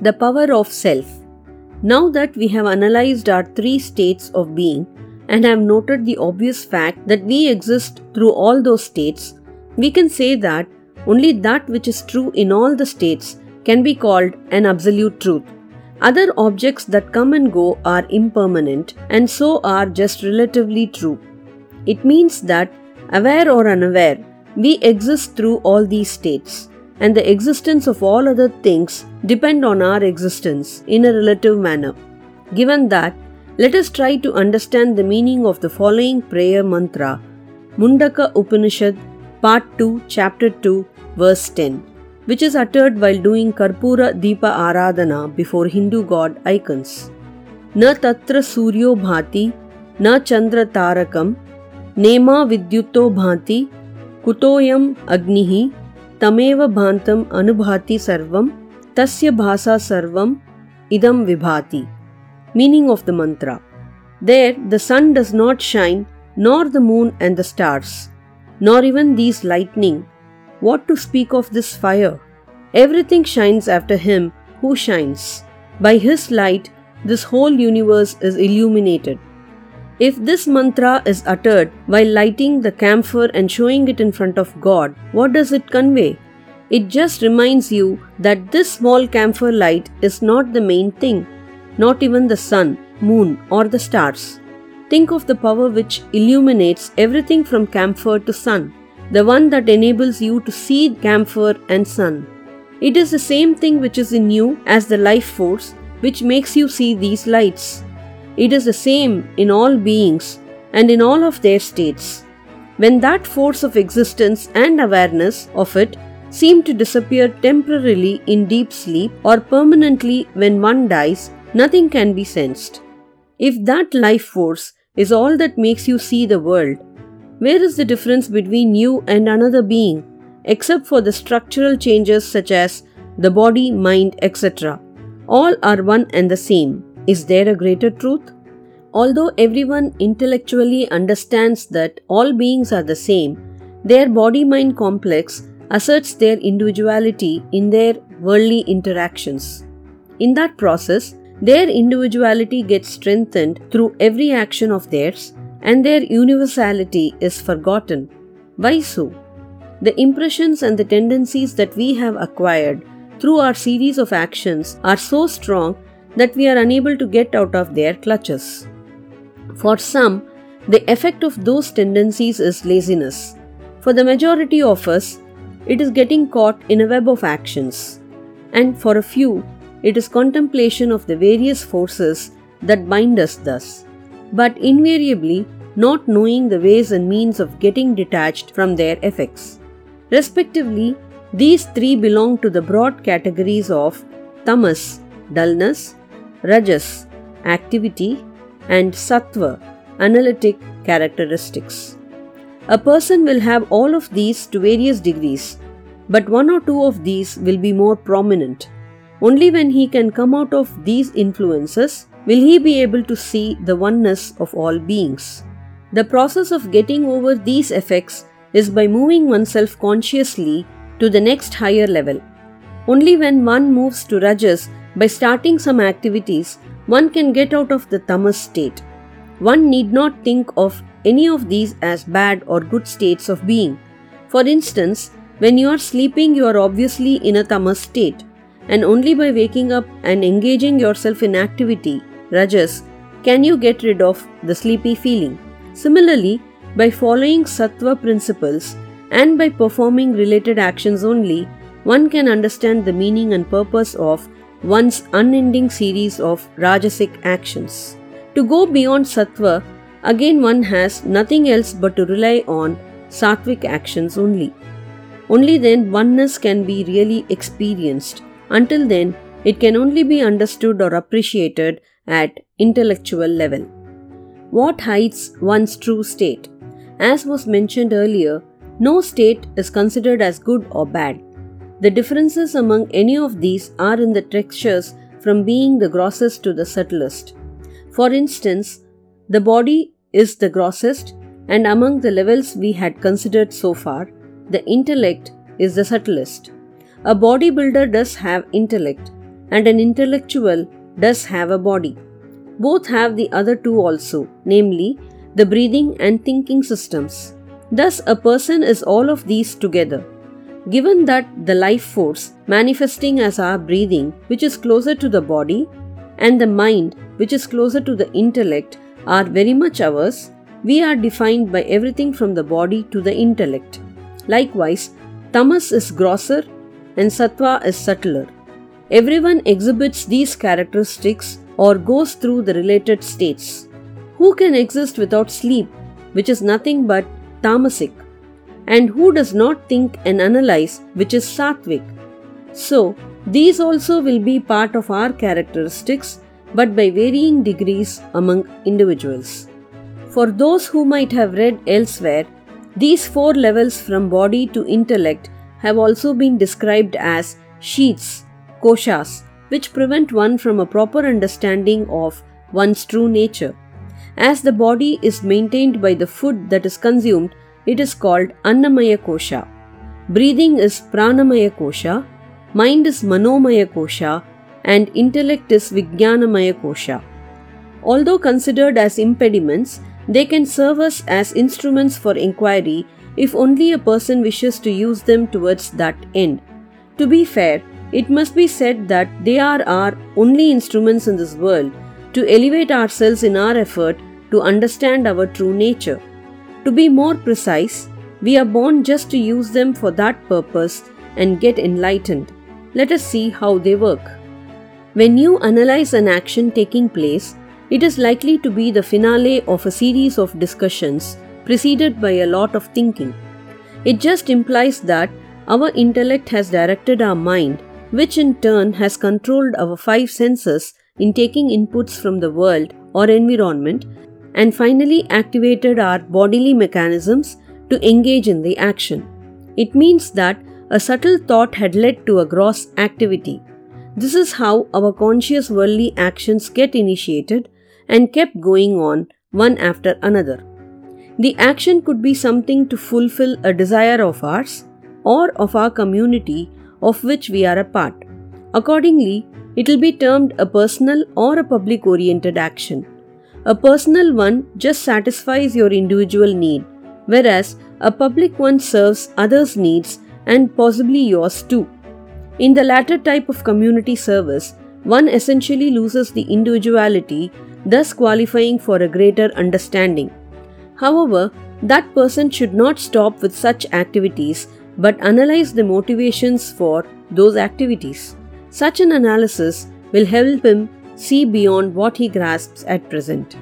the power of self. Now that we have analyzed our three states of being and have noted the obvious fact that we exist through all those states, we can say that only that which is true in all the states can be called an absolute truth. Other objects that come and go are impermanent and so are just relatively true. It means that, aware or unaware, we exist through all these states, and the existence of all other things depend on our existence in a relative manner. Given that, let us try to understand the meaning of the following prayer mantra Mundaka Upanishad, Part 2, Chapter 2, Verse 10, which is uttered while doing Karpura Deepa Aradhana before Hindu god icons. Na tatra suryo bhati, na chandra tarakam, nema vidyuto bhati, kutoyam tameva bhantam anubhati sarvam, tasya bhasa sarvam, idam vibhati meaning of the mantra. There, the sun does not shine, nor the moon and the stars, nor even these lightning. What to speak of this fire? Everything shines after him who shines. By his light, this whole universe is illuminated. If this mantra is uttered while lighting the camphor and showing it in front of God, what does it convey? It just reminds you that this small camphor light is not the main thing not even the sun, moon, or the stars. Think of the power which illuminates everything from camphor to sun, the one that enables you to see camphor and sun. It is the same thing which is in you as the life force which makes you see these lights. It is the same in all beings and in all of their states. When that force of existence and awareness of it seem to disappear temporarily in deep sleep or permanently when one dies, nothing can be sensed. If that life force is all that makes you see the world, where is the difference between you and another being, except for the structural changes such as the body, mind, etc.? All are one and the same. Is there a greater truth? Although everyone intellectually understands that all beings are the same, their body mind complex asserts their individuality in their worldly interactions. In that process, their individuality gets strengthened through every action of theirs, and their universality is forgotten. Why so? The impressions and the tendencies that we have acquired through our series of actions are so strong that we are unable to get out of their clutches. For some, the effect of those tendencies is laziness. For the majority of us, it is getting caught in a web of actions. And for a few, it is contemplation of the various forces that bind us thus, but invariably not knowing the ways and means of getting detached from their effects. Respectively, these three belong to the broad categories of tamas, dullness, rajas, activity, and sattva, analytic characteristics. A person will have all of these to various degrees, but one or two of these will be more prominent. Only when he can come out of these influences will he be able to see the oneness of all beings. The process of getting over these effects is by moving oneself consciously to the next higher level. Only when one moves to Rajas by starting some activities, one can get out of the tamas state. One need not think of any of these as bad or good states of being. For instance, when you are sleeping, you are obviously in a tamas state and only by waking up and engaging yourself in activity, rajas, can you get rid of the sleepy feeling. Similarly, by following sattva principles and by performing related actions only, one can understand the meaning and purpose of one's unending series of rajasic actions. To go beyond sattva, again one has nothing else but to rely on sattvic actions only. Only then oneness can be really experienced until then, it can only be understood or appreciated at intellectual level. What hides one's true state? As was mentioned earlier, no state is considered as good or bad. The differences among any of these are in the textures from being the grossest to the subtlest. For instance, the body is the grossest, and among the levels we had considered so far, the intellect is the subtlest. A bodybuilder does have intellect, and an intellectual does have a body. Both have the other two also, namely the breathing and thinking systems. Thus, a person is all of these together. Given that the life force manifesting as our breathing, which is closer to the body, and the mind, which is closer to the intellect, are very much ours, we are defined by everything from the body to the intellect. Likewise, tamas is grosser and sattva is subtler. Everyone exhibits these characteristics or goes through the related states. Who can exist without sleep, which is nothing but tamasic? And who does not think and analyze, which is sattvic? So, these also will be part of our characteristics, but by varying degrees among individuals. For those who might have read elsewhere, these four levels from body to intellect have also been described as sheaths, koshas, which prevent one from a proper understanding of one's true nature. As the body is maintained by the food that is consumed, it is called Annamaya Kosha. Breathing is Pranamaya Kosha, mind is Manomaya Kosha, and intellect is Vijnanamaya Kosha. Although considered as impediments, they can serve us as instruments for inquiry if only a person wishes to use them towards that end. To be fair, it must be said that they are our only instruments in this world to elevate ourselves in our effort to understand our true nature. To be more precise, we are born just to use them for that purpose and get enlightened. Let us see how they work. When you analyze an action taking place, it is likely to be the finale of a series of discussions preceded by a lot of thinking. It just implies that our intellect has directed our mind, which in turn has controlled our five senses in taking inputs from the world or environment, and finally activated our bodily mechanisms to engage in the action. It means that a subtle thought had led to a gross activity. This is how our conscious worldly actions get initiated and kept going on one after another. The action could be something to fulfill a desire of ours or of our community of which we are a part. Accordingly, it will be termed a personal or a public oriented action. A personal one just satisfies your individual need, whereas a public one serves others' needs and possibly yours too. In the latter type of community service, one essentially loses the individuality thus qualifying for a greater understanding. However, that person should not stop with such activities but analyze the motivations for those activities. Such an analysis will help him see beyond what he grasps at present.